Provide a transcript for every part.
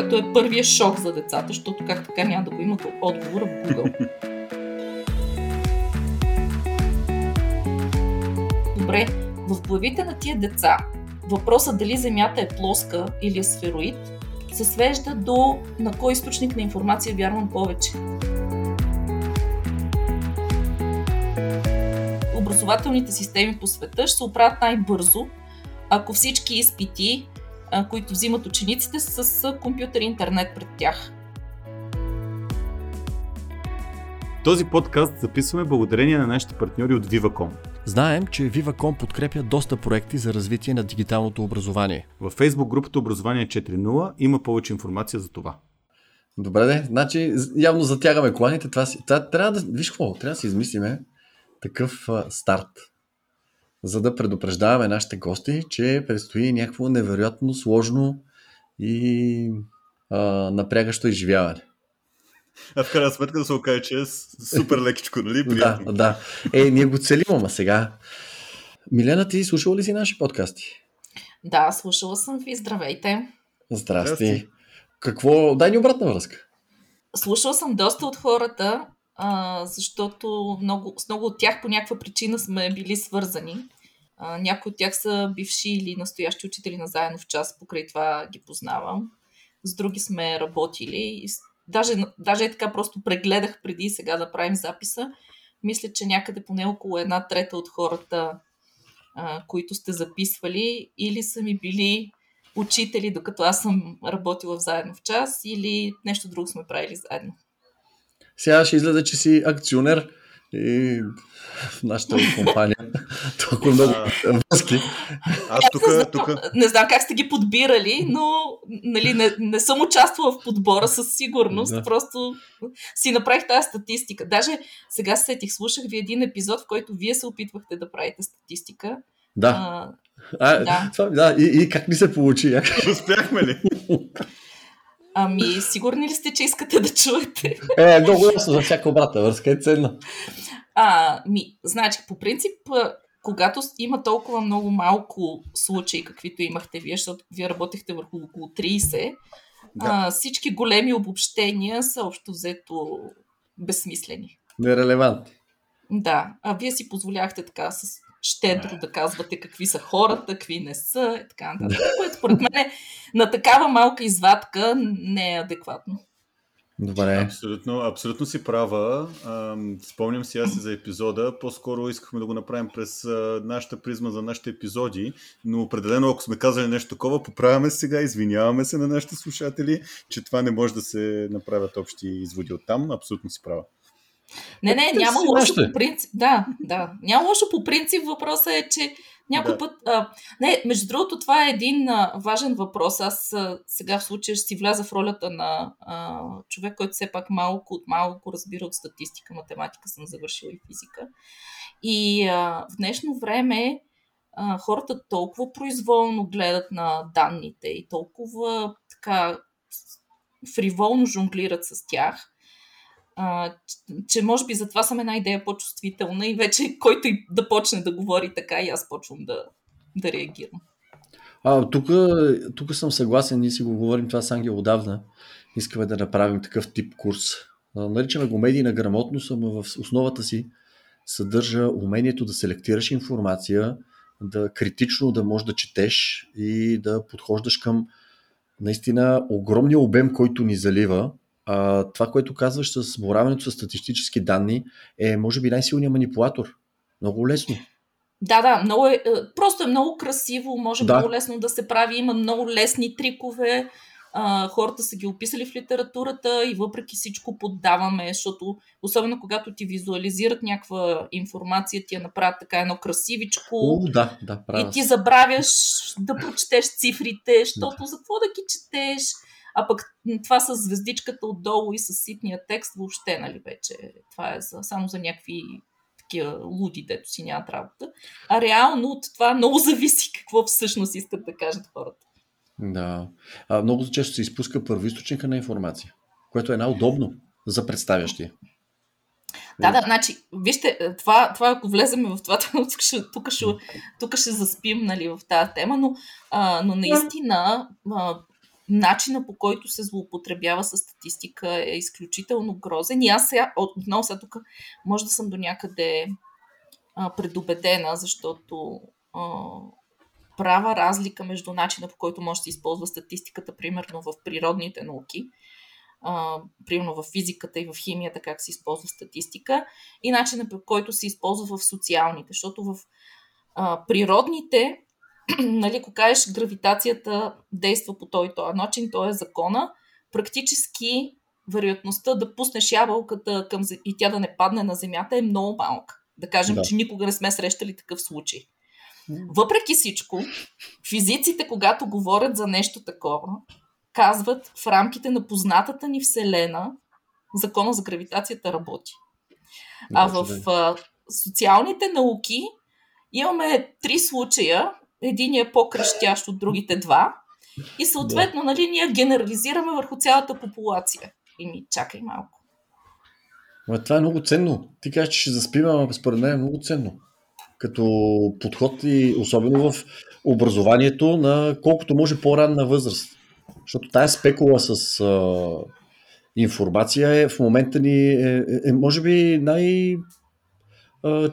което е първият шок за децата, защото как така няма да го имат отговора в Google. Добре, в главите на тия деца въпросът дали Земята е плоска или е сфероид се свежда до на кой източник на информация вярвам повече. Образователните системи по света ще се оправят най-бързо, ако всички изпити, които взимат учениците, с компютър и интернет пред тях. Този подкаст записваме благодарение на нашите партньори от Viva.com. Знаем, че Viva.com подкрепя доста проекти за развитие на дигиталното образование. Във Facebook групата Образование 4.0 има повече информация за това. Добре, де. Значи, явно затягаме коланите. Това, си, това трябва да, виж какво, трябва да си измислиме такъв а, старт, за да предупреждаваме нашите гости, че предстои някакво невероятно сложно и а, напрягащо изживяване. А в крайна сметка да се окаже, че е супер лекичко, нали? да, да. Е, ние го целим, ама сега. Милена, ти слушала ли си наши подкасти? Да, слушала съм ви. Здравейте. Здрасти. Здрасти. Какво? Дай ни обратна връзка. Слушала съм доста от хората, а, защото много, с много от тях по някаква причина сме били свързани. А, някои от тях са бивши или настоящи учители на заедно в час, покрай това ги познавам. С други сме работили и даже, даже е така просто прегледах преди и сега да правим записа. Мисля, че някъде поне около една трета от хората, а, които сте записвали, или са ми били учители, докато аз съм работила в заедно в час, или нещо друго сме правили заедно. Сега ще излезе, че си акционер и в нашата компания. Толкова много връзки. Аз тук, не, знам, тук... не знам как сте ги подбирали, но нали, не, не съм участвала в подбора със сигурност. Да. Просто си направих тази статистика. Даже сега се сетих, слушах ви един епизод, в който вие се опитвахте да правите статистика. Да. А, а, да. Това, да. И, и как ни се получи? Успяхме ли? Ами, сигурни ли сте, че искате да чуете? Е, много ясно за всяка обратна връзка е ценна. А, ми, значи, по принцип, когато има толкова много малко случаи, каквито имахте вие, защото вие работехте върху около 30, да. а, всички големи обобщения са общо взето безсмислени. Нерелевантни. Да, а вие си позволяхте така с щедро да казвате какви са хората, какви не са и така нататък. Което според мен на такава малка извадка не е адекватно. Добре. Абсолютно, абсолютно си права. Спомням си аз за епизода. По-скоро искахме да го направим през нашата призма за нашите епизоди, но определено ако сме казали нещо такова, поправяме сега, извиняваме се на нашите слушатели, че това не може да се направят общи изводи от там. Абсолютно си права. Не, не, няма лошо по принцип. Да, да. Няма лошо по принцип. Въпросът е, че някой да. път. А, не, между другото, това е един а, важен въпрос. Аз а, сега в случая ще си вляза в ролята на а, човек, който все пак малко от малко разбира от статистика, математика съм завършила и физика. И а, в днешно време а, хората толкова произволно гледат на данните и толкова така фриволно жонглират с тях, че може би затова съм една идея по-чувствителна и вече който и да почне да говори така и аз почвам да, да реагирам. А, тук, тук съм съгласен, ние си го говорим това с Ангел отдавна. Искаме да направим такъв тип курс. Наричаме го медийна грамотност, ама в основата си съдържа умението да селектираш информация, да критично да можеш да четеш и да подхождаш към наистина огромния обем, който ни залива а, това, което казваш с боравенето с статистически данни е, може би, най-силният манипулатор. Много лесно. Да, да, много е, е, просто е много красиво, може да. много лесно да се прави, има много лесни трикове, а, хората са ги описали в литературата и въпреки всичко поддаваме, защото особено когато ти визуализират някаква информация, ти я направят така едно красивичко О, да, да, и ти забравяш да прочетеш цифрите, защото да. за какво да ги четеш? А пък това с звездичката отдолу и с ситния текст въобще, нали, вече това е за, само за някакви такива луди, дето си нямат работа. А реално от това много зависи какво всъщност искат да кажат хората. Да. А, много често се изпуска първоисточника на информация, което е най-удобно за представящия. Да, да, значи, вижте, това, това ако влезем в това, тук ще, тук ще, тук ще заспим нали, в тази тема, но, а, но наистина а, начина по който се злоупотребява с статистика е изключително грозен. И аз сега, отново сега тук, може да съм до някъде а, предубедена, защото а, права разлика между начина по който може да се използва статистиката, примерно в природните науки, а, примерно в физиката и в химията, как се използва статистика, и начина по който се използва в социалните. Защото в а, природните нали, ако кажеш гравитацията действа по този този начин, то е закона, практически вероятността да пуснеш ябълката към, и тя да не падне на земята е много малка. Да кажем, да. че никога не сме срещали такъв случай. Въпреки всичко, физиците, когато говорят за нещо такова, казват в рамките на познатата ни Вселена, закона за гравитацията работи. А в а, социалните науки имаме три случая, един е по-кръщящ от другите два. И съответно, да. нали, ние генерализираме върху цялата популация. И ми чакай малко. Ма, това е много ценно. Ти кажеш, че ще заспива, но според мен е много ценно. Като подход и особено в образованието на колкото може по-ранна възраст. Защото тая спекула с а, информация е в момента ни е, е, е може би най-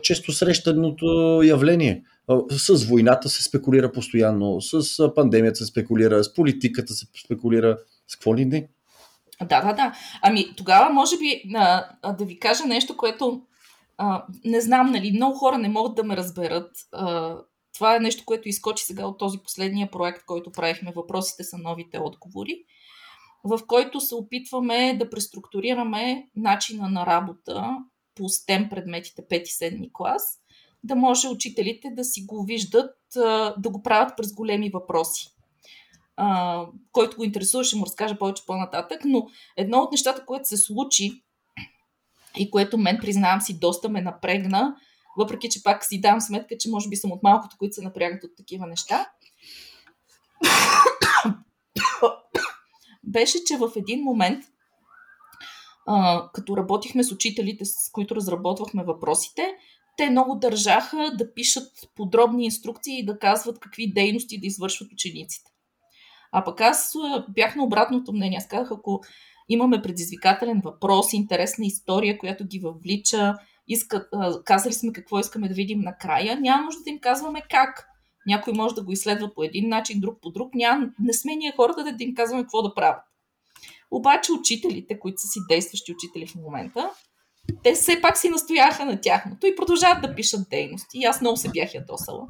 често срещаното явление с войната се спекулира постоянно, с пандемията се спекулира, с политиката се спекулира, с какво ли не? Да, да, да. Ами тогава може би а, да ви кажа нещо, което а, не знам, нали, много хора не могат да ме разберат. А, това е нещо, което изкочи сега от този последния проект, който правихме. Въпросите са новите отговори, в който се опитваме да преструктурираме начина на работа по STEM предметите 5-7 клас – да може учителите да си го виждат, да го правят през големи въпроси. който го интересува, ще му разкажа повече по-нататък, но едно от нещата, което се случи и което мен, признавам си, доста ме напрегна, въпреки че пак си дам сметка, че може би съм от малкото, които се напрягат от такива неща, беше, че в един момент, като работихме с учителите, с които разработвахме въпросите, те много държаха да пишат подробни инструкции и да казват какви дейности да извършват учениците. А пък аз бях на обратното мнение. Аз казах, ако имаме предизвикателен въпрос, интересна история, която ги въвлича, искат, казали сме какво искаме да видим накрая, няма нужда да им казваме как. Някой може да го изследва по един начин, друг по друг. Няма, не сме ние хората да, да им казваме какво да правят. Обаче учителите, които са си действащи учители в момента, те все пак си настояха на тяхното и продължават да пишат дейности. И аз много се бях ядосала.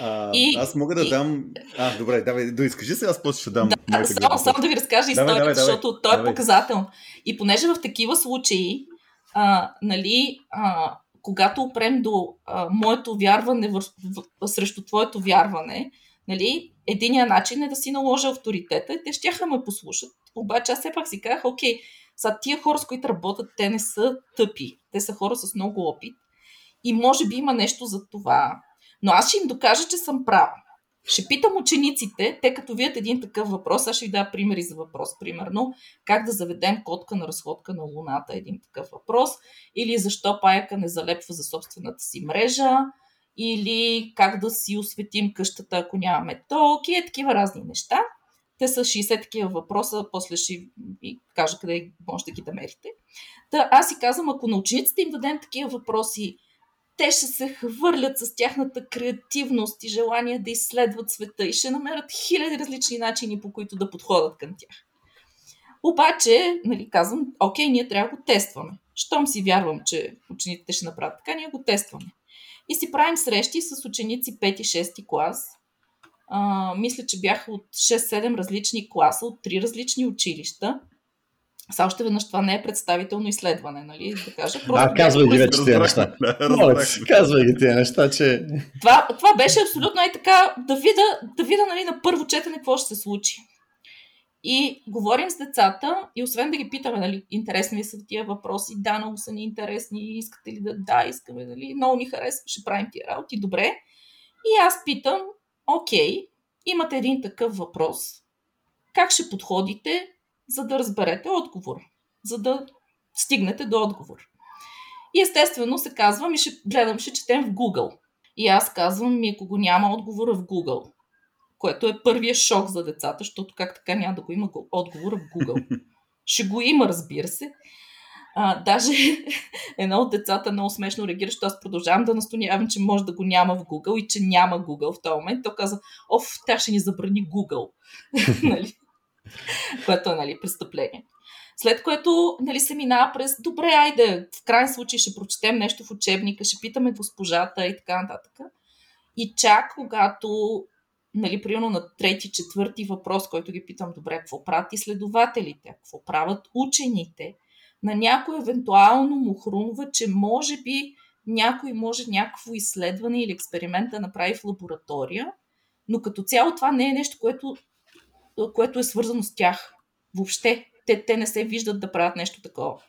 А, и, аз мога да и... дам. А, добре, давай, да изкажи се, аз после ще дам. Да, само, само да ви разкажа историята, давай, давай, защото той е показател. И понеже в такива случаи, а, нали, а, когато опрем до а, моето вярване в, в, срещу твоето вярване, нали, единия начин е да си наложа авторитета и те ще ме послушат. Обаче аз все пак си казах, окей, са тия хора, с които работят, те не са тъпи. Те са хора с много опит. И може би има нещо за това. Но аз ще им докажа, че съм права. Ще питам учениците, те като видят един такъв въпрос, аз ще ви дам примери за въпрос. Примерно, как да заведем котка на разходка на Луната, един такъв въпрос. Или защо паяка не залепва за собствената си мрежа. Или как да си осветим къщата, ако нямаме ток. И е такива разни неща. Те са 60 такива въпроса, после ще ви кажа къде може да ги намерите. Та аз си казвам, ако на учениците им дадем такива въпроси, те ще се хвърлят с тяхната креативност и желание да изследват света и ще намерят хиляди различни начини, по които да подходят към тях. Обаче, нали, казвам, окей, ние трябва да го тестваме. Щом си вярвам, че учениците ще направят така, ние го тестваме. И си правим срещи с ученици 5 и 6 клас, а, мисля, че бяха от 6-7 различни класа, от 3 различни училища. Са още веднъж това не е представително изследване, нали? Да кажа. Просто а, казвай ги вече тези неща. Моля, казвай ги тези неща, че... Това, това беше абсолютно и така да видя, да видя нали, на първо четене какво ще се случи. И говорим с децата и освен да ги питаме, нали, интересни ли са тия въпроси, да, много са ни интересни, искате ли да, да, искаме, нали, много ни харесва, ще правим тия работи, добре. И аз питам, окей, имате един такъв въпрос, как ще подходите, за да разберете отговор, за да стигнете до отговор. И естествено се казвам и ще гледам, ще четем в Google. И аз казвам, ми ако го няма отговора в Google, което е първия шок за децата, защото как така няма да го има отговора в Google. Ще го има, разбира се. А, даже едно от децата много смешно реагира, защото аз продължавам да настоявам, че може да го няма в Google и че няма Google в този момент. То каза, оф, тя ще ни забрани Google. нали? Което е нали, престъпление. След което нали, се минава през, добре, айде, в крайен случай ще прочетем нещо в учебника, ще питаме госпожата и така нататък. И чак когато, нали, примерно на трети, четвърти въпрос, който ги питам, добре, какво правят изследователите, какво правят учените, на някой евентуално му хрумва, че може би някой може някакво изследване или експеримент да направи в лаборатория, но като цяло това не е нещо, което, което е свързано с тях. Въобще. Те, те не се виждат да правят нещо такова.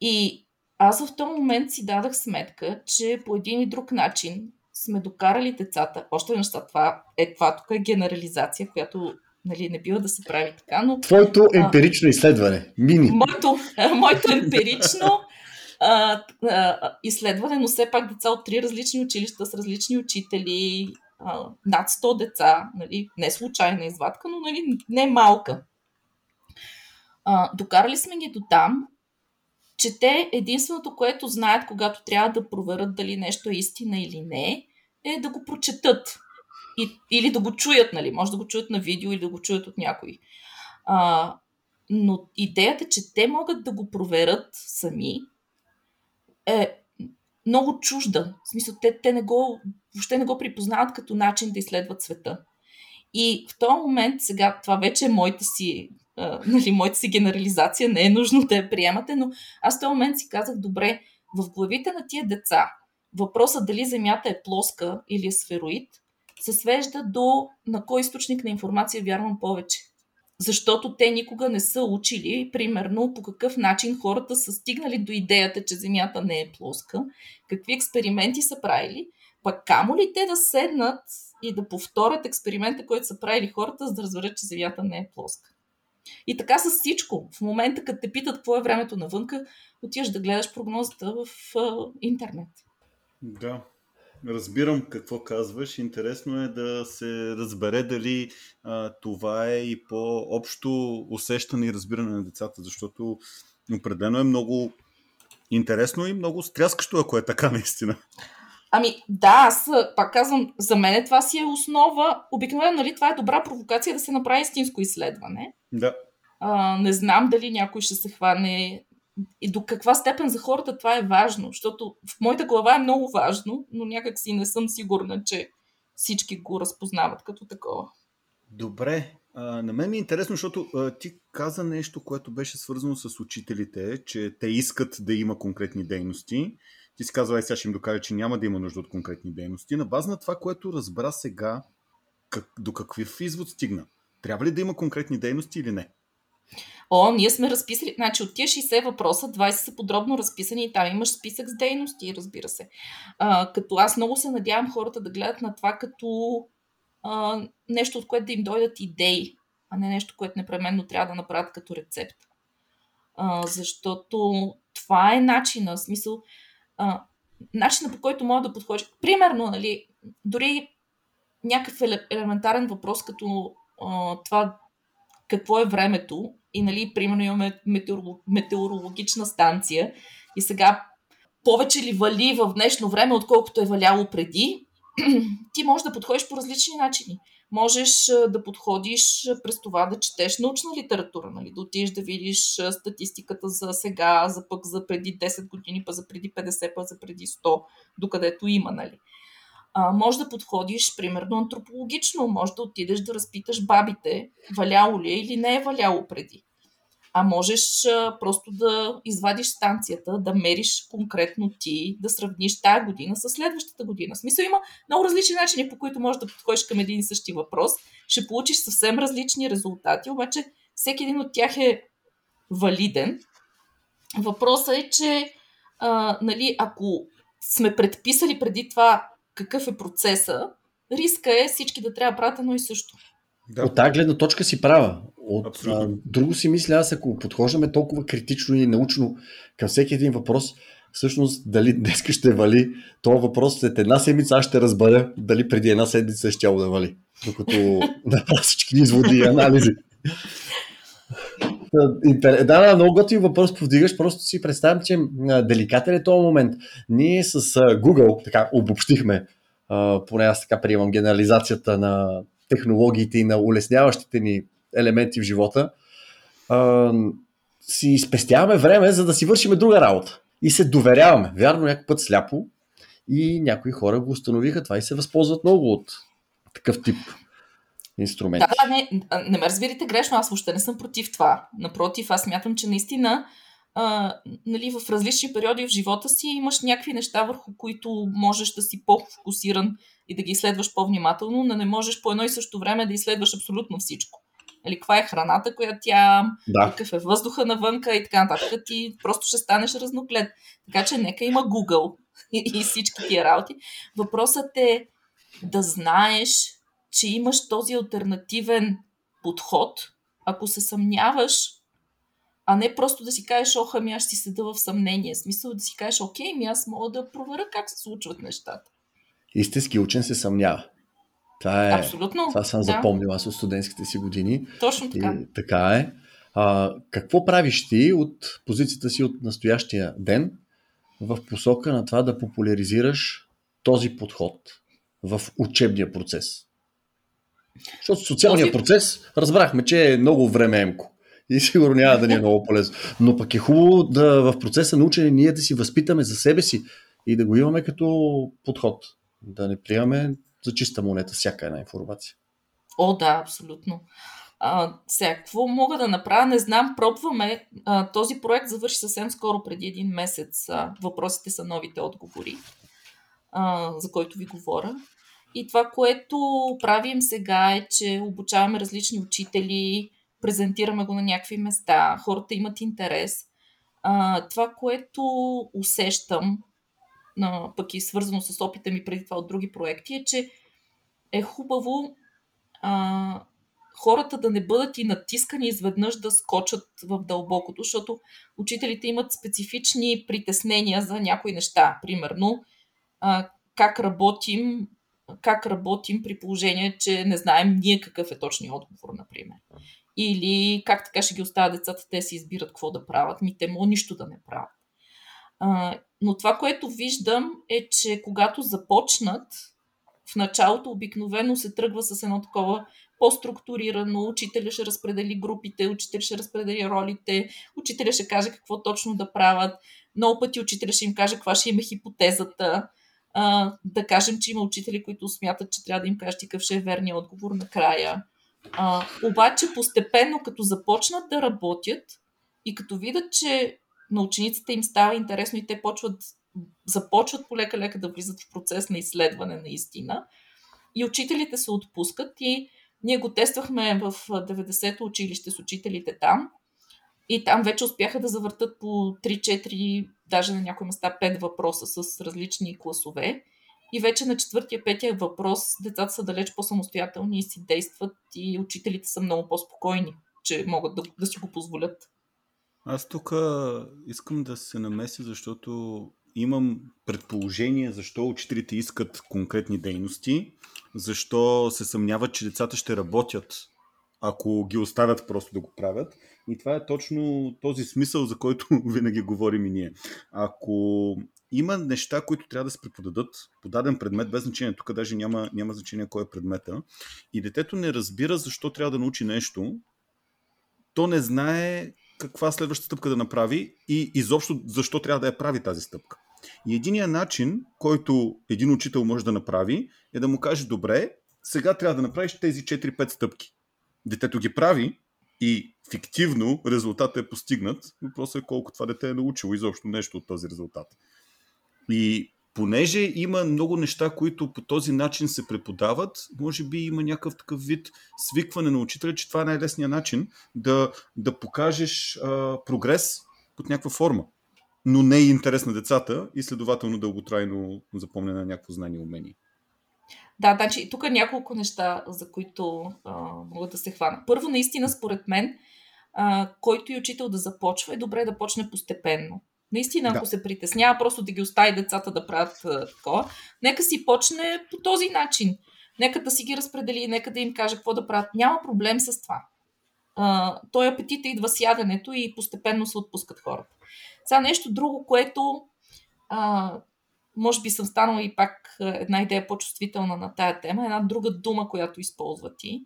И аз в този момент си дадах сметка, че по един и друг начин сме докарали децата. Още неща, това е това тук е генерализация, която нали, не бива да се прави така, но... Твоето емпирично а, изследване, мини. Моето, моето емпирично а, а, изследване, но все пак деца от три различни училища с различни учители, а, над 100 деца, нали, не случайна извадка, но нали, не малка. А, докарали сме ги до там, че те единственото, което знаят, когато трябва да проверят дали нещо е истина или не, е да го прочетат. И, или да го чуят, нали? Може да го чуят на видео или да го чуят от някой. А, но идеята, че те могат да го проверят сами, е много чужда. В смисъл, те, те не го, въобще не го припознават като начин да изследват света. И в този момент, сега, това вече е моята си, а, нали, моята си генерализация, не е нужно да я приемате, но аз в този момент си казах, добре, в главите на тия деца, въпросът дали Земята е плоска или е сфероид, се свежда до на кой източник на информация вярвам повече. Защото те никога не са учили, примерно, по какъв начин хората са стигнали до идеята, че Земята не е плоска, какви експерименти са правили, пък камо ли те да седнат и да повторят експеримента, който са правили хората, за да разберат, че Земята не е плоска. И така с всичко. В момента, като те питат какво е времето навънка, отиваш да гледаш прогнозата в а, интернет. Да, Разбирам какво казваш. Интересно е да се разбере дали а, това е и по-общо усещане и разбиране на децата, защото определено е много интересно и много стряскащо, ако е така наистина. Ами да, аз пак казвам, за мен това си е основа. Обикновено, нали, това е добра провокация да се направи истинско изследване. Да. А, не знам дали някой ще се хване и до каква степен за хората това е важно, защото в моята глава е много важно, но някак си не съм сигурна, че всички го разпознават като такова. Добре, а, на мен ми е интересно, защото а, ти каза нещо, което беше свързано с учителите, че те искат да има конкретни дейности. Ти си казва, сега ще им докажа, че няма да има нужда от конкретни дейности. На база на това, което разбра сега, как, до какъв извод стигна? Трябва ли да има конкретни дейности или не? О, ние сме разписали, значи от тия 60 въпроса, 20 са подробно разписани и там имаш списък с дейности, разбира се. А, като аз много се надявам хората да гледат на това като а, нещо, от което да им дойдат идеи, а не нещо, което непременно трябва да направят като рецепт. А, защото това е начина, смисъл, а, начина по който мога да подходиш. Примерно, нали, дори някакъв елементарен въпрос, като а, това какво е времето и, нали, примерно имаме метеорологична станция и сега повече ли вали в днешно време, отколкото е валяло преди, ти можеш да подходиш по различни начини. Можеш да подходиш през това да четеш научна литература, нали? да отидеш да видиш статистиката за сега, за пък за преди 10 години, па за преди 50, па за преди 100, докъдето има. Нали? А, може да подходиш, примерно, антропологично. Може да отидеш да разпиташ бабите, валяло ли е или не е валяло преди. А можеш а, просто да извадиш станцията, да мериш конкретно ти, да сравниш тази година с следващата година. В смисъл има много различни начини, по които можеш да подходиш към един и същи въпрос. Ще получиш съвсем различни резултати, обаче всеки един от тях е валиден. Въпросът е, че а, нали, ако сме предписали преди това какъв е процеса, риска е всички да трябва да правят едно и също. Да. От тази гледна точка си права. От а, друго си мисля, аз ако подхождаме толкова критично и научно към всеки един въпрос, всъщност дали днес ще вали този въпрос след една седмица, аз ще разбера дали преди една седмица е щяло да вали. докато направя всички изводи и анализи. Да, да, много готин въпрос повдигаш, просто си представям, че деликатен е този момент. Ние с Google, така обобщихме, поне аз така приемам генерализацията на технологиите и на улесняващите ни елементи в живота, си спестяваме време, за да си вършиме друга работа. И се доверяваме. Вярно, някой път сляпо. И някои хора го установиха това и се възползват много от такъв тип инструменти. Да, да, не, не ме разбирайте грешно, аз въобще не съм против това. Напротив, аз мятам, че наистина а, нали, в различни периоди в живота си имаш някакви неща, върху които можеш да си по-фокусиран и да ги изследваш по-внимателно, но не можеш по едно и също време да изследваш абсолютно всичко. Нали, каква е храната, която тя, да. какъв е въздуха навънка и така нататък. Ти просто ще станеш разноглед. Така че нека има Google и, и всички тия работи. Въпросът е да знаеш, че имаш този альтернативен подход, ако се съмняваш, а не просто да си кажеш, ох, ами аз ще си седа в съмнение. В смисъл да си кажеш, окей, ми аз мога да проверя как се случват нещата. Истински учен се съмнява. Това е. Абсолютно. Това съм да. запомнил аз от студентските си години. Точно така. И, така е. А, какво правиш ти от позицията си от настоящия ден в посока на това да популяризираш този подход в учебния процес? Защото социалният процес разбрахме, че е много времеемко и сигурно няма да ни е много полезно. Но пък е хубаво да в процеса на учене ние да си възпитаме за себе си и да го имаме като подход. Да не приемаме за чиста монета всяка една информация. О, да, абсолютно. А, сега, какво мога да направя? Не знам, пробваме. А, този проект завърши съвсем скоро, преди един месец. А, въпросите са новите отговори, а, за който ви говоря. И това, което правим сега е, че обучаваме различни учители, презентираме го на някакви места, хората имат интерес. А, това, което усещам, а, пък и свързано с опита ми преди това от други проекти, е, че е хубаво а, хората да не бъдат и натискани изведнъж да скочат в дълбокото, защото учителите имат специфични притеснения за някои неща. Примерно, а, как работим как работим при положение, че не знаем ние какъв е точният отговор, например. Или как така ще ги оставя децата, те си избират какво да правят, ми те могат нищо да не правят. А, но това, което виждам е, че когато започнат, в началото обикновено се тръгва с едно такова по-структурирано, учителя ще разпредели групите, учителя ще разпредели ролите, учителя ще каже какво точно да правят, много пъти учителя ще им каже каква ще има хипотезата, а, да кажем, че има учители, които смятат, че трябва да им кажеш какъв ще е верният отговор накрая. А, обаче постепенно, като започнат да работят и като видят, че на учениците им става интересно и те почват, започват полека-лека да влизат в процес на изследване наистина, и учителите се отпускат и ние го тествахме в 90-то училище с учителите там и там вече успяха да завъртат по 3-4, даже на някои места 5 въпроса с различни класове. И вече на четвъртия, петия въпрос децата са далеч по-самостоятелни и си действат и учителите са много по-спокойни, че могат да, да си го позволят. Аз тук искам да се намеся, защото имам предположение защо учителите искат конкретни дейности, защо се съмняват, че децата ще работят, ако ги оставят просто да го правят. И това е точно този смисъл, за който винаги говорим и ние. Ако има неща, които трябва да се преподадат по даден предмет, без значение, тук даже няма, няма значение кой е предмета, и детето не разбира защо трябва да научи нещо, то не знае каква следваща стъпка да направи и изобщо защо трябва да я прави тази стъпка. И единия начин, който един учител може да направи, е да му каже, добре, сега трябва да направиш тези 4-5 стъпки. Детето ги прави, и фиктивно резултатът е постигнат. Въпросът е колко това дете е научило изобщо нещо от този резултат. И понеже има много неща, които по този начин се преподават, може би има някакъв такъв вид свикване на учителя, че това е най-лесният начин да, да покажеш а, прогрес под някаква форма. Но не е интерес на децата и следователно дълготрайно запомня на някакво знание и умение. Да, значи тук е няколко неща, за които а, могат да се хвана. Първо, наистина, според мен, а, който и учител да започва, е добре да почне постепенно. Наистина, ако да. се притеснява просто да ги остави децата да правят а, такова, нека си почне по този начин. нека да си ги разпредели, нека да им каже какво да правят. Няма проблем с това. А, той апетит идва с яденето и постепенно се отпускат хората. Сега нещо друго, което а, може би съм станала и пак една идея по-чувствителна на тая тема, една друга дума, която използва ти.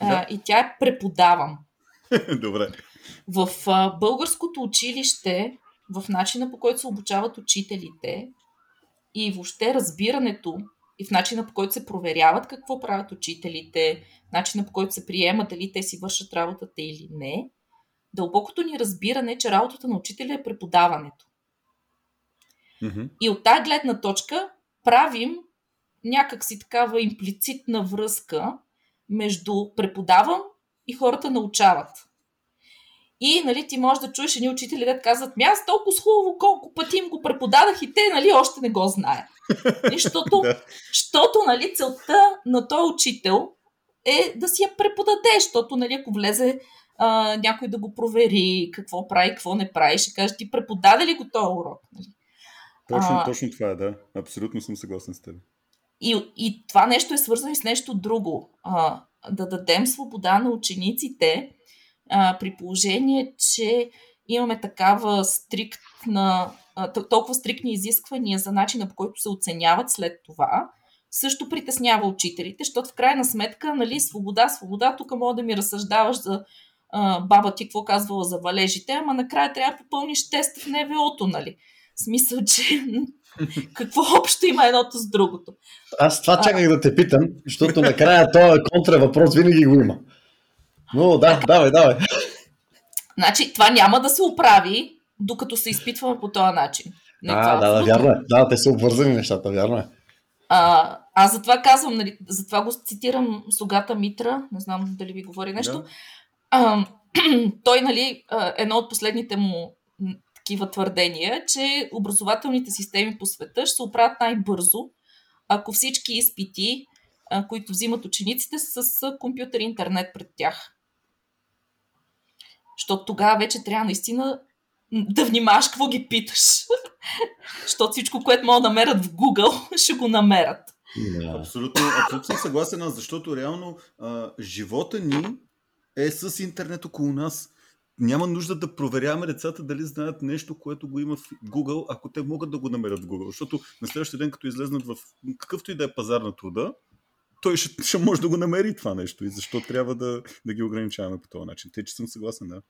Да. А, и тя е преподавам. Добре. В а, българското училище, в начина по който се обучават учителите и въобще разбирането и в начина по който се проверяват какво правят учителите, начина по който се приема дали те си вършат работата или не, дълбокото ни разбиране, че работата на учителя е преподаването. Mm-hmm. И от тази гледна точка правим някакси такава имплицитна връзка между преподавам и хората научават. И нали, ти можеш да чуеш едни учители да казват, ми аз толкова хубаво колко пъти им го преподадах и те нали, още не го знаят. Защото, защото нали, целта на този учител е да си я преподаде, защото нали, ако влезе а, някой да го провери какво прави, какво не прави, ще каже ти преподаде ли го този урок? Нали? Точно, а, точно това е, да. Абсолютно съм съгласен с теб. И, и това нещо е свързано и с нещо друго. А, да дадем свобода на учениците а, при положение, че имаме такава стриктна, а, толкова стриктни изисквания за начина по който се оценяват след това, също притеснява учителите, защото в крайна сметка, нали, свобода, свобода, тук мога да ми разсъждаваш за а, баба ти какво казвала за валежите, ама накрая трябва да попълниш тест в НВО-то, нали. В смисъл, че какво общо има едното с другото. Аз това чаках да те питам, защото накрая този контра въпрос винаги го има. Но да, давай, давай. Значи, това няма да се оправи, докато се изпитваме по този начин. Не, а, да, да, вярно е. Да, те са обвързани нещата, вярно е. А, аз затова казвам, нали, затова го цитирам Согата Митра, не знам дали ви говори нещо. Да. А, той, нали, едно от последните му такива твърдения, че образователните системи по света ще се оправят най-бързо, ако всички изпити, които взимат учениците, са с компютър и интернет пред тях. Защото тогава вече трябва наистина да внимаваш какво ги питаш. Защото всичко, което могат да намерят в Google, ще го намерят. Yeah. Абсолютно, абсолютно съм съгласен, защото реално а, живота ни е с интернет около нас няма нужда да проверяваме децата дали знаят нещо, което го има в Google, ако те могат да го намерят в Google. Защото на следващия ден, като излезнат в какъвто и да е пазар на труда, той ще, ще може да го намери това нещо и защо трябва да, да ги ограничаваме по този начин. Те, че съм съгласен, да.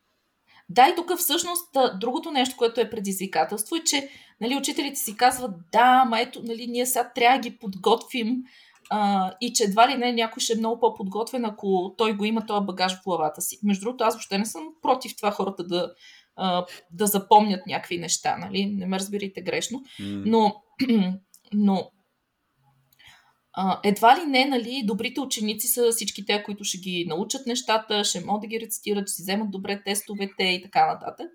Да, и тук всъщност другото нещо, което е предизвикателство е, че нали, учителите си казват, да, ма ето, нали, ние сега трябва да ги подготвим а, и че едва ли не някой ще е много по-подготвен, ако той го има този багаж в главата си. Между другото, аз въобще не съм против това хората да, а, да запомнят някакви неща, нали? Не ме разбирайте грешно. Но, но а, едва ли не, нали, добрите ученици са всички те, които ще ги научат нещата, ще могат да ги рецитират, ще си вземат добре тестовете и така нататък.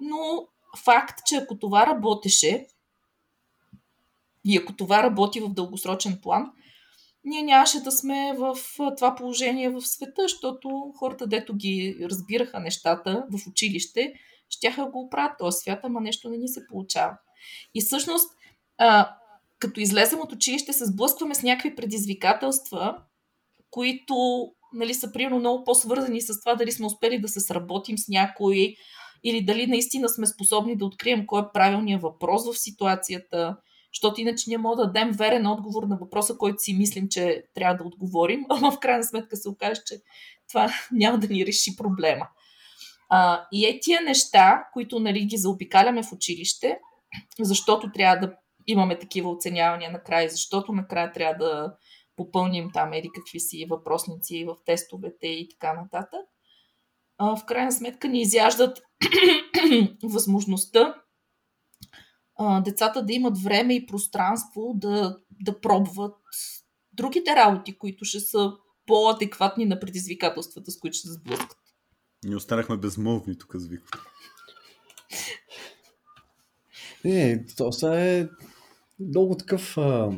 Но факт, че ако това работеше, и ако това работи в дългосрочен план, ние нямаше да сме в това положение в света, защото хората, дето ги разбираха нещата в училище, щяха го оправят този свят, ама нещо не ни се получава. И всъщност, а, като излезем от училище, се сблъскваме с някакви предизвикателства, които нали, са примерно много по-свързани с това дали сме успели да се сработим с някой или дали наистина сме способни да открием кой е правилният въпрос в ситуацията защото иначе ние можем да дадем верен отговор на въпроса, който си мислим, че трябва да отговорим, ама в крайна сметка се окаже, че това няма да ни реши проблема. А, и е тия неща, които нали, ги заобикаляме в училище, защото трябва да имаме такива оценявания накрая, защото накрая трябва да попълним там еди какви си въпросници в тестовете и така нататък. А, в крайна сметка ни изяждат възможността а, децата да имат време и пространство да, да пробват другите работи, които ще са по-адекватни на предизвикателствата, с които ще се сблъскат. Ние останахме безмолвни тук с Вико. Не, това е много такъв а,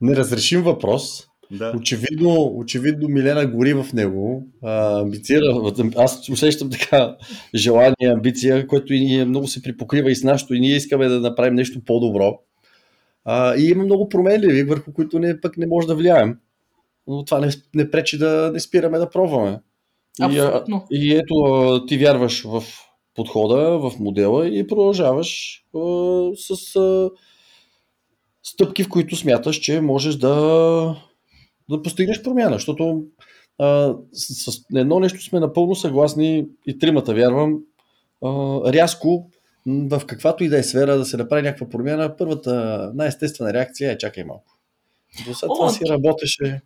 неразрешим въпрос. Да. Очевидно, очевидно Милена гори в него. А, амбицира. Аз усещам така желание, амбиция, което и ние много се припокрива и с нашото. И ние искаме да направим нещо по-добро. А, и има много променливи, върху които не, пък не може да влияем. Но това не, не пречи да не спираме да пробваме. Абсолютно. И, и ето ти вярваш в подхода, в модела и продължаваш а, с а, стъпки, в които смяташ, че можеш да, да постигнеш промяна. Защото а, с, с едно нещо сме напълно съгласни и тримата вярвам. А, рязко в каквато и да е сфера да се направи някаква промяна, първата най-естествена реакция е чакай малко. До сега това си работеше.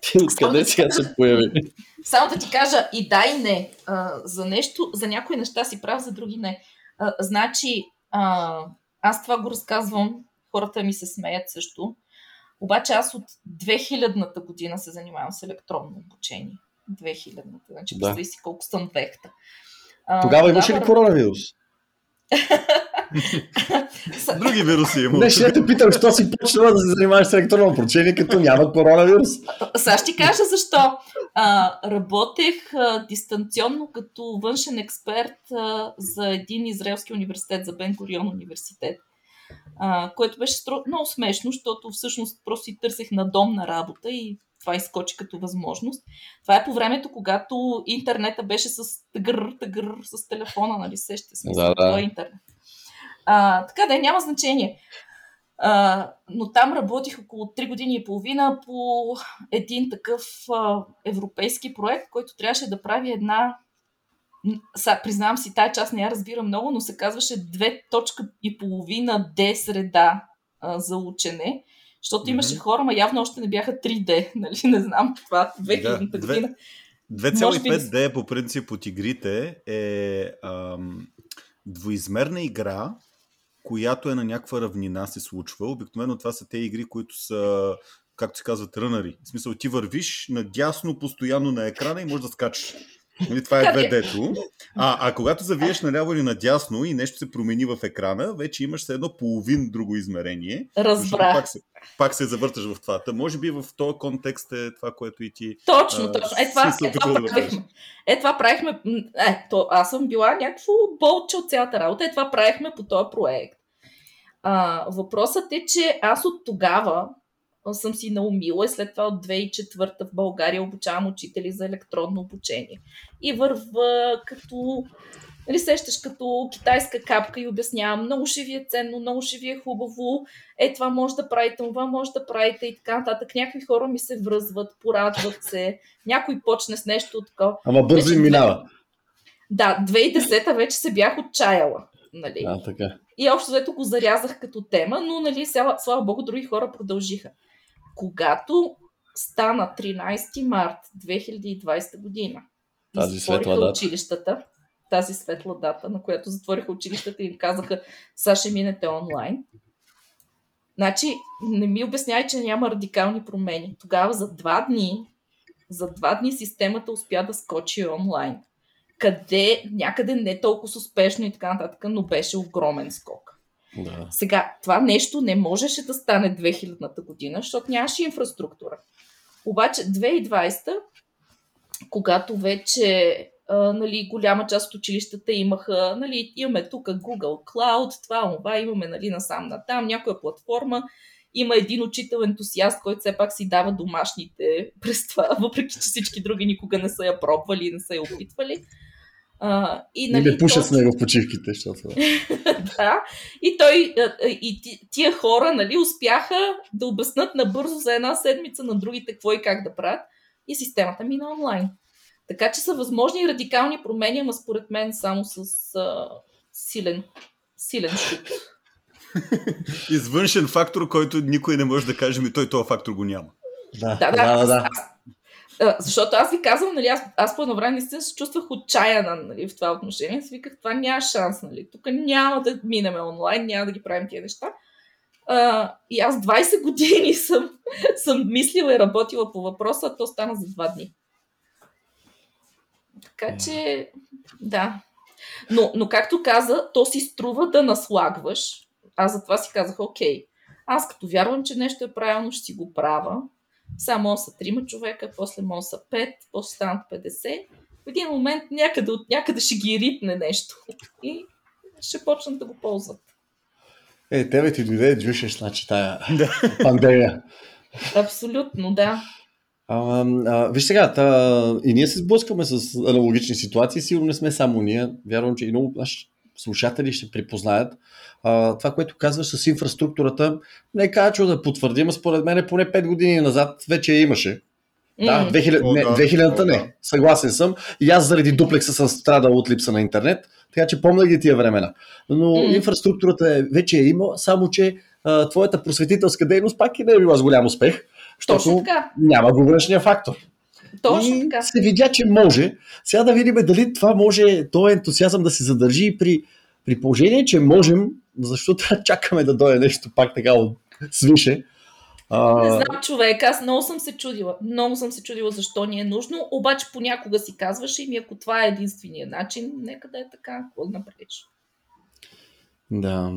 Ти откъде сега се появи? Само да ти кажа и да и не. А, за нещо, за някои неща си прав, за други не. А, значи, а, аз това го разказвам, хората ми се смеят също. Обаче аз от 2000-та година се занимавам с електронно обучение. 2000-та. Значи, да. представи си колко съм вехта. Тогава имаше ли коронавирус? Други вируси има. Не, ще те питам, що си почнала да се занимаваш с електронно обучение, като няма коронавирус. Сега ще кажа защо. А, работех а, дистанционно като външен експерт а, за един израелски университет, за Бен Корион университет. А, което беше стру... много смешно, защото всъщност просто си търсех на дом на работа и това изкочи като възможност. Това е по времето, когато интернета беше с тъгър, тъгър, с телефона, нали, сещате смисъл, да, да. Е интернет. А, така да е, няма значение. А, но там работих около 3 години и половина по един такъв а, европейски проект, който трябваше да прави една са, признавам си, тая част не я разбира много, но се казваше две точка и половина D среда а, за учене, защото имаше mm-hmm. хора, ма явно още не бяха 3D, нали, не знам това, 2000 да, година. 2,5D по принцип от игрите е ам, двоизмерна игра, която е на някаква равнина се случва. Обикновено това са те игри, които са както се казват, рънари. В смисъл, ти вървиш надясно постоянно на екрана и можеш да скачаш. Нали, това е 2D-то. А, а когато завиеш наляво или надясно и нещо се промени в екрана, вече имаш все едно половин друго измерение. Разбра. Пак се, пак се завърташ в това. Та, може би в този контекст е това, което и ти. Точно, а, точно. Е, това, е, това да правихме. Е, това правихме. Е, то, аз съм била някакво болче от цялата работа. Е, това правихме по този проект. А, въпросът е, че аз от тогава съм си наумила и след това от 2004 в България обучавам учители за електронно обучение. И върва като нали, сещаш като китайска капка и обяснявам, много ще ви е ценно, много ще ви е хубаво, е това може да правите, това може да правите и така нататък. Някакви хора ми се връзват, порадват се, някой почне с нещо такова. Ама бързо им минава. Да, 2010-та вече се бях отчаяла. Нали? А, така. И общо взето го зарязах като тема, но нали, слава, слава богу, други хора продължиха. Когато стана 13 март 2020 година, тази светла дата. училищата, тази светла дата, на която затвориха училищата и им казаха, сега ще минете онлайн. Значи, не ми обяснявай, че няма радикални промени. Тогава за два дни, за два дни системата успя да скочи онлайн. Къде, някъде не толкова успешно и така нататък, но беше огромен скок. Да. Сега, това нещо не можеше да стане 2000-та година, защото нямаше инфраструктура. Обаче 2020, когато вече а, нали, голяма част от училищата имаха, нали, имаме тук Google Cloud, това, това, имаме нали, насам натам, някоя платформа, има един учител ентусиаст, който все пак си дава домашните през това, въпреки че всички други никога не са я пробвали и не са я опитвали. А, и, нали, не пушат с него в почивките, защото... да, и той, и тия хора, нали, успяха да обяснат набързо за една седмица на другите какво и как да правят и системата мина онлайн. Така че са възможни радикални промени, ама според мен само с а, силен, силен шут. Извъншен фактор, който никой не може да каже ми, той този фактор го няма. Да, да, да. да, да. Аз, защото аз ви казвам, нали, аз, аз по едно време наистина се чувствах отчаяна нали, в това отношение. Си виках, това няма шанс. Нали. Тук няма да минеме онлайн, няма да ги правим тия неща. Uh, и аз 20 години съм, съм мислила и работила по въпроса, а то стана за два дни. Така че, да. Но, но както каза, то си струва да наслагваш. Аз затова си казах, окей, аз като вярвам, че нещо е правилно, ще си го правя. Само са трима човека, после може са пет, после станат 50. В един момент някъде от някъде ще ги ритне нещо и ще почнат да го ползват. Е, тебе ти дойде джушеш, значи, тая пандемия. Абсолютно, да. А, а, виж сега, та, и ние се сблъскваме с аналогични ситуации, сигурно не сме само ние. Вярвам, че и много наши слушатели ще припознаят. А, това, което казваш с инфраструктурата, не е качо да потвърдим, според мен поне 5 години назад вече имаше. Да, 2000, не, 2000-та не. Съгласен съм. И аз заради дуплекса съм страдал от липса на интернет, така че помня ги тия времена. Но mm. инфраструктурата е, вече е има, само че а, твоята просветителска дейност пак и не е била с голям успех, защото няма го външния фактор. Точно и така. се видя, че може. Сега да видим дали това може, този ентусиазъм да се задържи при, при положение, че можем, защото чакаме да дойде нещо пак така от свише. А... Не знам, човек, аз много съм се чудила. Много съм се чудила защо ни е нужно, обаче понякога си казваше и ми, ако това е единствения начин, нека да е така, какво да направиш. Да.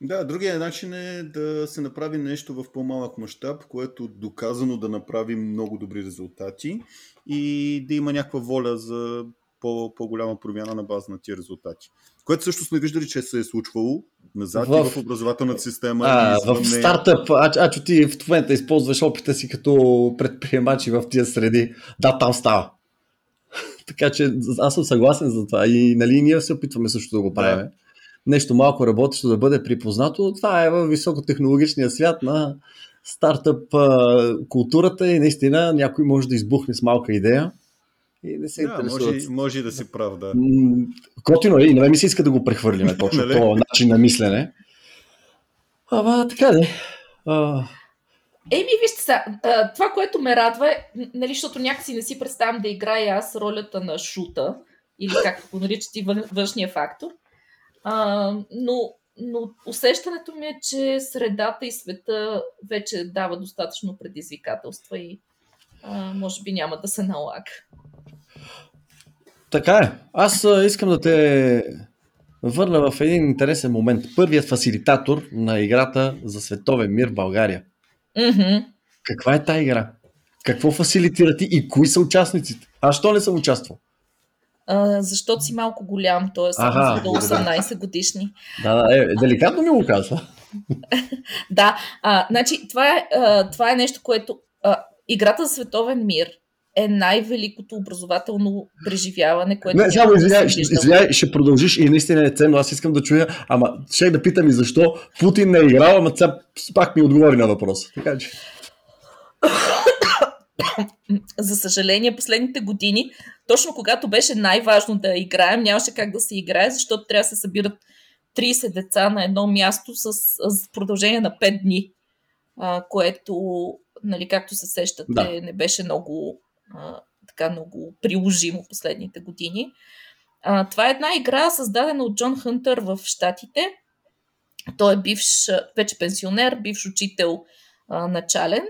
Да, другия начин е да се направи нещо в по-малък мащаб, което доказано да направи много добри резултати и да има някаква воля за по- по-голяма промяна на база на тия резултати. Което също сме виждали, че се е случвало назад в, в образователната система. А, в стартъп, а, а, че ти в момента използваш опита си като предприемачи в тия среди. Да, там става. така че аз съм съгласен за това и нали, ние се опитваме също да го правим. Да. Нещо малко работещо да бъде припознато. Това е в високотехнологичния свят на стартъп културата и наистина някой може да избухне с малка идея и не се да, Може, може и да си прав, да. Котино е, и на мен ми се иска да го прехвърлиме точно нали? този начин на мислене. Ама така де. А... Еми, вижте сега, това, което ме радва е, нали, защото някакси не си представям да играя аз ролята на шута, или както го наричате външния фактор, а, но, но усещането ми е, че средата и света вече дава достатъчно предизвикателства и а, може би няма да се налага. Така е. Аз искам да те върна в един интересен момент. Първият фасилитатор на играта за световен мир в България. Mm-hmm. Каква е тази игра? Какво фасилитира ти и кои са участниците? Аз що не съм участвал? А, защото си малко голям, т.е. ага, до 18 годишни. Да, да, е, деликатно ми го казва. да, а, значи това е, а, това е нещо, което а, играта за световен мир е най-великото образователно преживяване, което. Не, само извиняй, ще, извиняй, ще продължиш и наистина е ценно. Аз искам да чуя, ама ще да питам и защо Путин не е играл, ама сега пак ми отговори на въпроса. Така че. За съжаление, последните години, точно когато беше най-важно да играем, нямаше как да се играе, защото трябва да се събират 30 деца на едно място с, с продължение на 5 дни, а, което, нали, както се сещате, да. не беше много а, така много приложимо последните години. А, това е една игра, създадена от Джон Хънтър в Штатите. Той е бивш, вече пенсионер, бивш учител а, начален,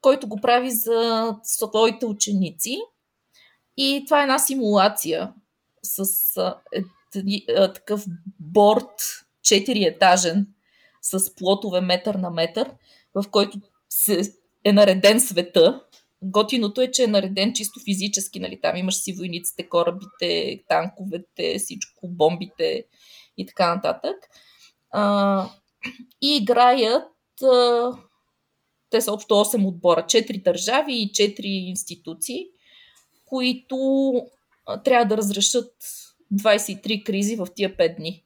който го прави за своите ученици. И това е една симулация с а, е, е, такъв борт, 4 етажен, с плотове метър на метър, в който се, е нареден света, Готиното е, че е нареден чисто физически, нали, там имаш си войниците, корабите, танковете, всичко, бомбите и така нататък. А, и играят а, те са общо 8 отбора, 4 държави и 4 институции, които трябва да разрешат 23 кризи в тия 5 дни.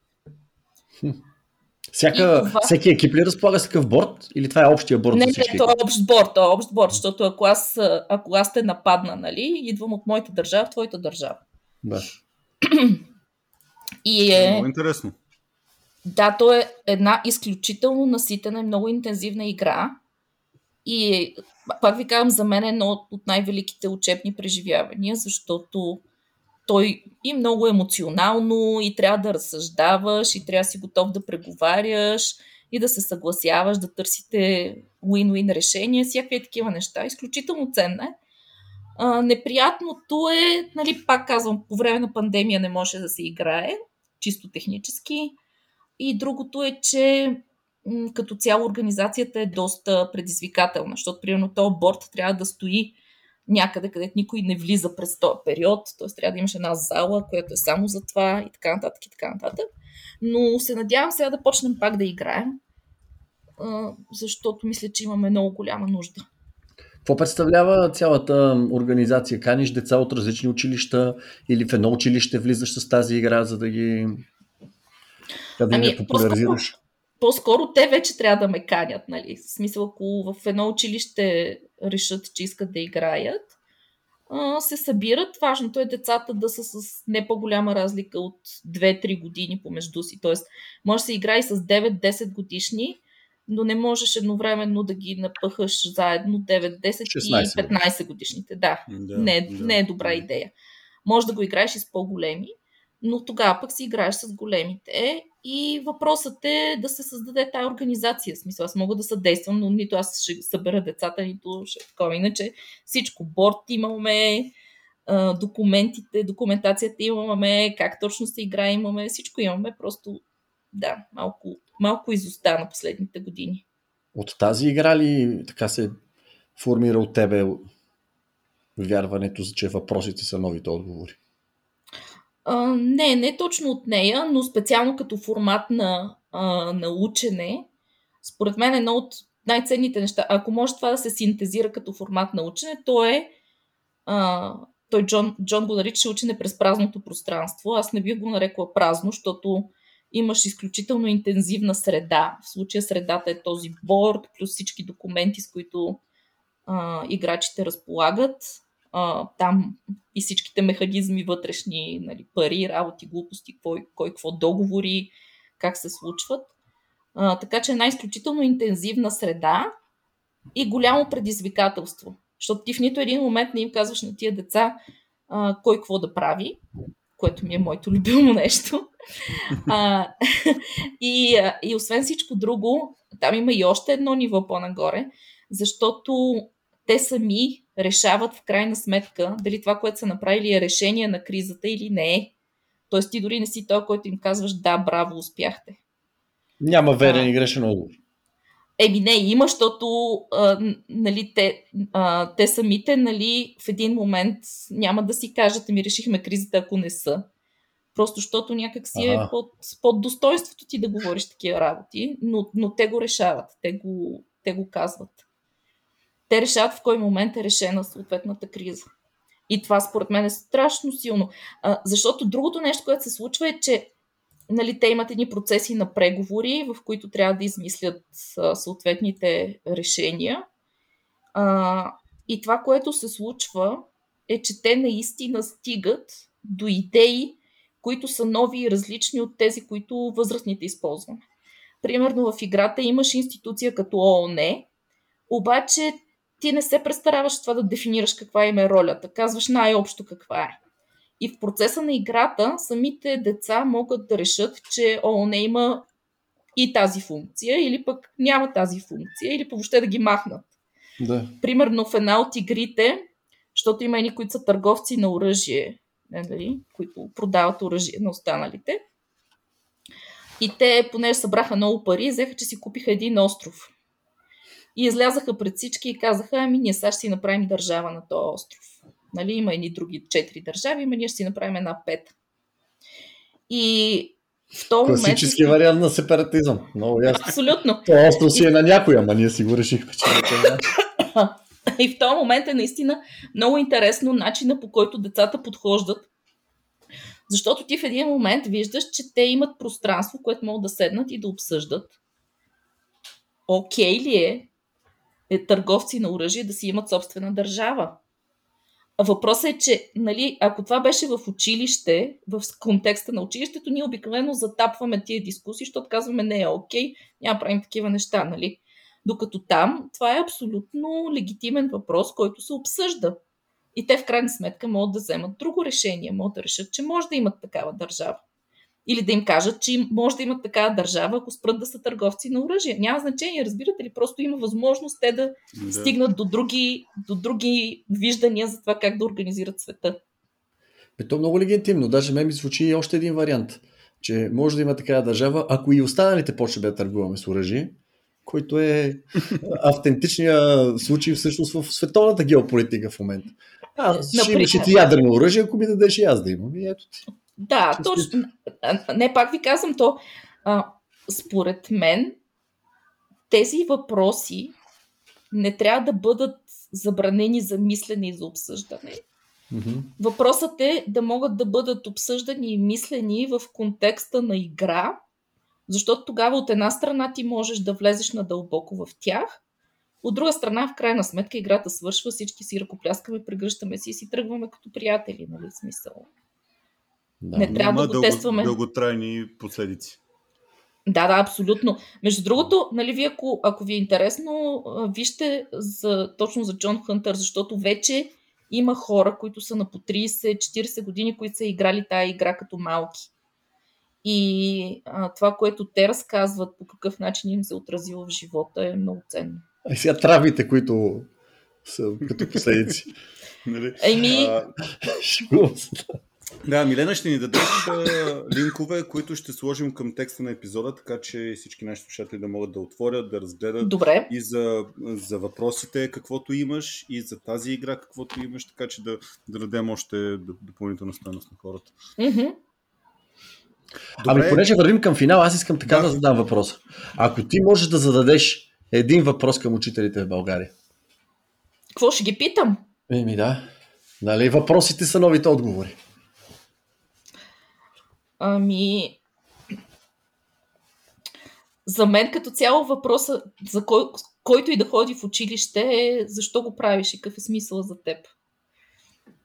Всяка, това... Всеки екип ли разполага с такъв борт? Или това е общия борт? Не, не, това е общ борт, това е общ борт, защото ако аз, ако аз те нападна, нали, идвам от моята държава в твоята държава. Да. И е... Много интересно. Да, то е една изключително наситена и много интензивна игра. И пак ви казвам, за мен е едно от най-великите учебни преживявания, защото той и много емоционално, и трябва да разсъждаваш, и трябва да си готов да преговаряш, и да се съгласяваш, да търсите win-win решения, всякакви такива неща. Изключително ценна е. А, неприятното е, нали, пак казвам, по време на пандемия не може да се играе, чисто технически. И другото е, че като цяло организацията е доста предизвикателна, защото примерно този борт трябва да стои някъде, където никой не влиза през този период, т.е. трябва да имаш една зала, която е само за това и така нататък и така нататък. Но се надявам сега да почнем пак да играем, защото мисля, че имаме много голяма нужда. Какво представлява цялата организация? Каниш деца от различни училища или в едно училище влизаш с тази игра, за да ги, да ами, ги популяризираш? По-скоро те вече трябва да ме канят, нали? В смисъл, ако в едно училище решат, че искат да играят, се събират. Важното е децата да са с не по-голяма разлика от 2-3 години помежду си. Тоест, може да се играе с 9-10 годишни, но не можеш едновременно да ги напъхаш заедно 9, 10 и 15 годишните. Да, да, не, е, да, не е добра идея. Може да го играеш и с по-големи, но тогава пък си играеш с големите и въпросът е да се създаде тази организация. В смисъл, аз мога да съдействам, но нито аз ще събера децата, нито ще е такова. Иначе всичко, борт имаме, документите, документацията имаме, как точно се играе имаме, всичко имаме, просто да, малко, малко изостана последните години. От тази игра ли така се формира от тебе вярването, че въпросите са новите отговори? Не, не точно от нея, но специално като формат на, а, на учене. Според мен едно от най-ценните неща, ако може това да се синтезира като формат на учене, то е а, той Джон, Джон го нарича учене през празното пространство. Аз не бих го нарекла празно, защото имаш изключително интензивна среда. В случая средата е този борд, плюс всички документи, с които а, играчите разполагат а, там и всичките механизми вътрешни, нали, пари, работи, глупости, кой, кой какво договори, как се случват. А, така че една изключително интензивна среда и голямо предизвикателство. Защото ти в нито един момент не им казваш на тия деца а, кой какво да прави, което ми е моето любимо нещо. А, и, и освен всичко друго, там има и още едно ниво по-нагоре, защото те сами решават в крайна сметка дали това, което са направили е решение на кризата или не е. Тоест ти дори не си той, който им казваш да, браво, успяхте. Няма верен и грешен отговор. Еми не, има, защото а, нали, те, а, те самите нали, в един момент няма да си кажат, ми решихме кризата, ако не са. Просто защото някак си е под, под достоинството ти да говориш такива работи, но, но те го решават, те го, те го казват те решават в кой момент е решена съответната криза. И това според мен е страшно силно. А, защото другото нещо, което се случва е, че нали, те имат едни процеси на преговори, в които трябва да измислят а, съответните решения. А, и това, което се случва, е, че те наистина стигат до идеи, които са нови и различни от тези, които възрастните използваме. Примерно в играта имаш институция като ООН, обаче ти не се престараваш това да дефинираш каква им е ролята. Казваш най-общо каква е. И в процеса на играта самите деца могат да решат, че ООН има и тази функция, или пък няма тази функция, или въобще да ги махнат. Да. Примерно в една от игрите, защото има едни, които са търговци на оръжие, нали, които продават оръжие на останалите. И те, понеже събраха много пари, взеха, че си купиха един остров. И излязаха пред всички и казаха, ами ние сега ще си направим държава на този остров. Нали, има едни други четири държави, ами ние ще си направим една пета. И в този момент... Класически вариант на сепаратизъм. Много ясно. Абсолютно. Това остров си и... е на някоя, ама ние си го решихме, че е И в този момент е наистина много интересно начина по който децата подхождат. Защото ти в един момент виждаш, че те имат пространство, което могат да седнат и да обсъждат. Окей okay ли е е, търговци на оръжие да си имат собствена държава. Въпросът е, че нали, ако това беше в училище, в контекста на училището, ние обикновено затапваме тия дискусии, защото казваме не е окей, няма правим такива неща. Нали? Докато там това е абсолютно легитимен въпрос, който се обсъжда. И те в крайна сметка могат да вземат друго решение, могат да решат, че може да имат такава държава. Или да им кажат, че може да имат такава държава, ако спрат да са търговци на оръжие. Няма значение, разбирате ли? Просто има възможност те да, да. стигнат до други, до други виждания за това как да организират света. Бе, то много легитимно. Даже ме ми звучи и още един вариант, че може да има такава държава, ако и останалите почне да търгуваме с оръжие, който е автентичният случай всъщност в световната геополитика в момента. А, ще имаш и ти ядрено оръжие, ако ми дадеш и аз да имам. И ето ти. Да, точно. Не, пак ви казвам то. А, според мен, тези въпроси не трябва да бъдат забранени за мислене и за обсъждане. Mm-hmm. Въпросът е да могат да бъдат обсъждани и мислени в контекста на игра, защото тогава от една страна ти можеш да влезеш надълбоко в тях, от друга страна, в крайна сметка, играта свършва, всички си ръкопляскаме, прегръщаме си и си тръгваме като приятели, нали, смисъл. Да, не трябва да го тестваме. дълготрайни последици. Да, да, абсолютно. Между другото, нали, вие, ако, ако ви е интересно, вижте за, точно за Джон Хънтър, защото вече има хора, които са на по 30-40 години, които са играли тая игра като малки. И а, това, което те разказват, по какъв начин им се отразило в живота, е много ценно. А сега травите, които са като последици. Еми... Да, Милена ще ни дадеш линкове, които ще сложим към текста на епизода, така че всички наши слушатели да могат да отворят, да разгледат Добре. и за, за въпросите каквото имаш и за тази игра каквото имаш, така че да, да дадем още допълнителна стоеност на хората. Mm-hmm. Ами, понеже вървим към финал, аз искам така да, да задам въпроса. Ако ти можеш да зададеш един въпрос към учителите в България. Какво ще ги питам? Еми да. Нали, въпросите са новите отговори. Ами, за мен като цяло въпроса, за кой, който и да ходи в училище е защо го правиш и какъв е смисъл за теб.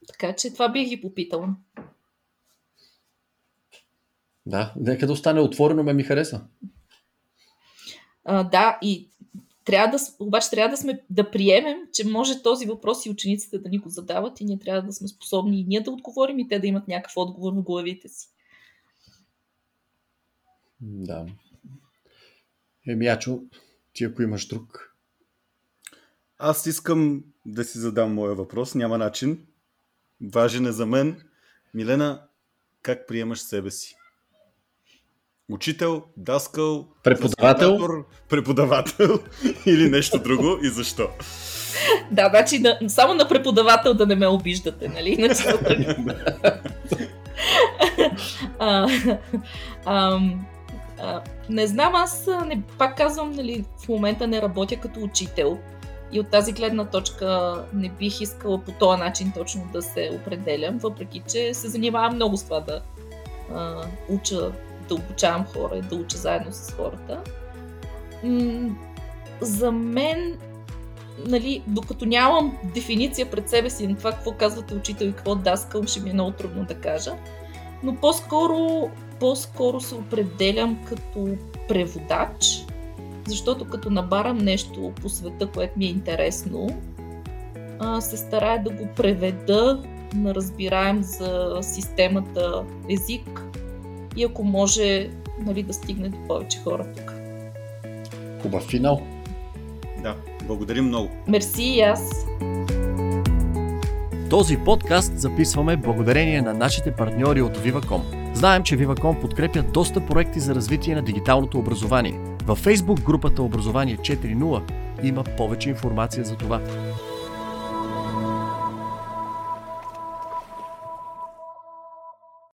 Така че това бих ги попитала. Да, нека да остане отворено, ме ми хареса. А, да, и трябва да, обаче трябва да сме да приемем, че може този въпрос и учениците да ни го задават и ние трябва да сме способни и ние да отговорим и те да имат някакъв отговор в главите си. Да. Еми, Ячо, ти ако имаш друг. Аз искам да си задам моя въпрос. Няма начин. Важен е за мен. Милена, как приемаш себе си? Учител, даскал, преподавател, преподавател или нещо друго и защо? Да, значи да, само на преподавател да не ме обиждате, нали? Иначе а, не знам, аз не, пак казвам, нали, в момента не работя като учител и от тази гледна точка не бих искала по този начин точно да се определям, въпреки че се занимавам много с това да а, уча да обучавам хора и да уча заедно с хората. за мен, нали, докато нямам дефиниция пред себе си на това какво казвате учител и какво даскал, ще ми е много трудно да кажа. Но по-скоро, по-скоро се определям като преводач, защото като набарам нещо по света, което ми е интересно, се старая да го преведа на разбираем за системата език и ако може нали, да стигне до повече хора тук. Хубав финал. Да, благодарим много. Мерси и аз. Този подкаст записваме благодарение на нашите партньори от Viva.com. Знаем, че Viva.com подкрепя доста проекти за развитие на дигиталното образование. Във Facebook групата Образование 4.0 има повече информация за това.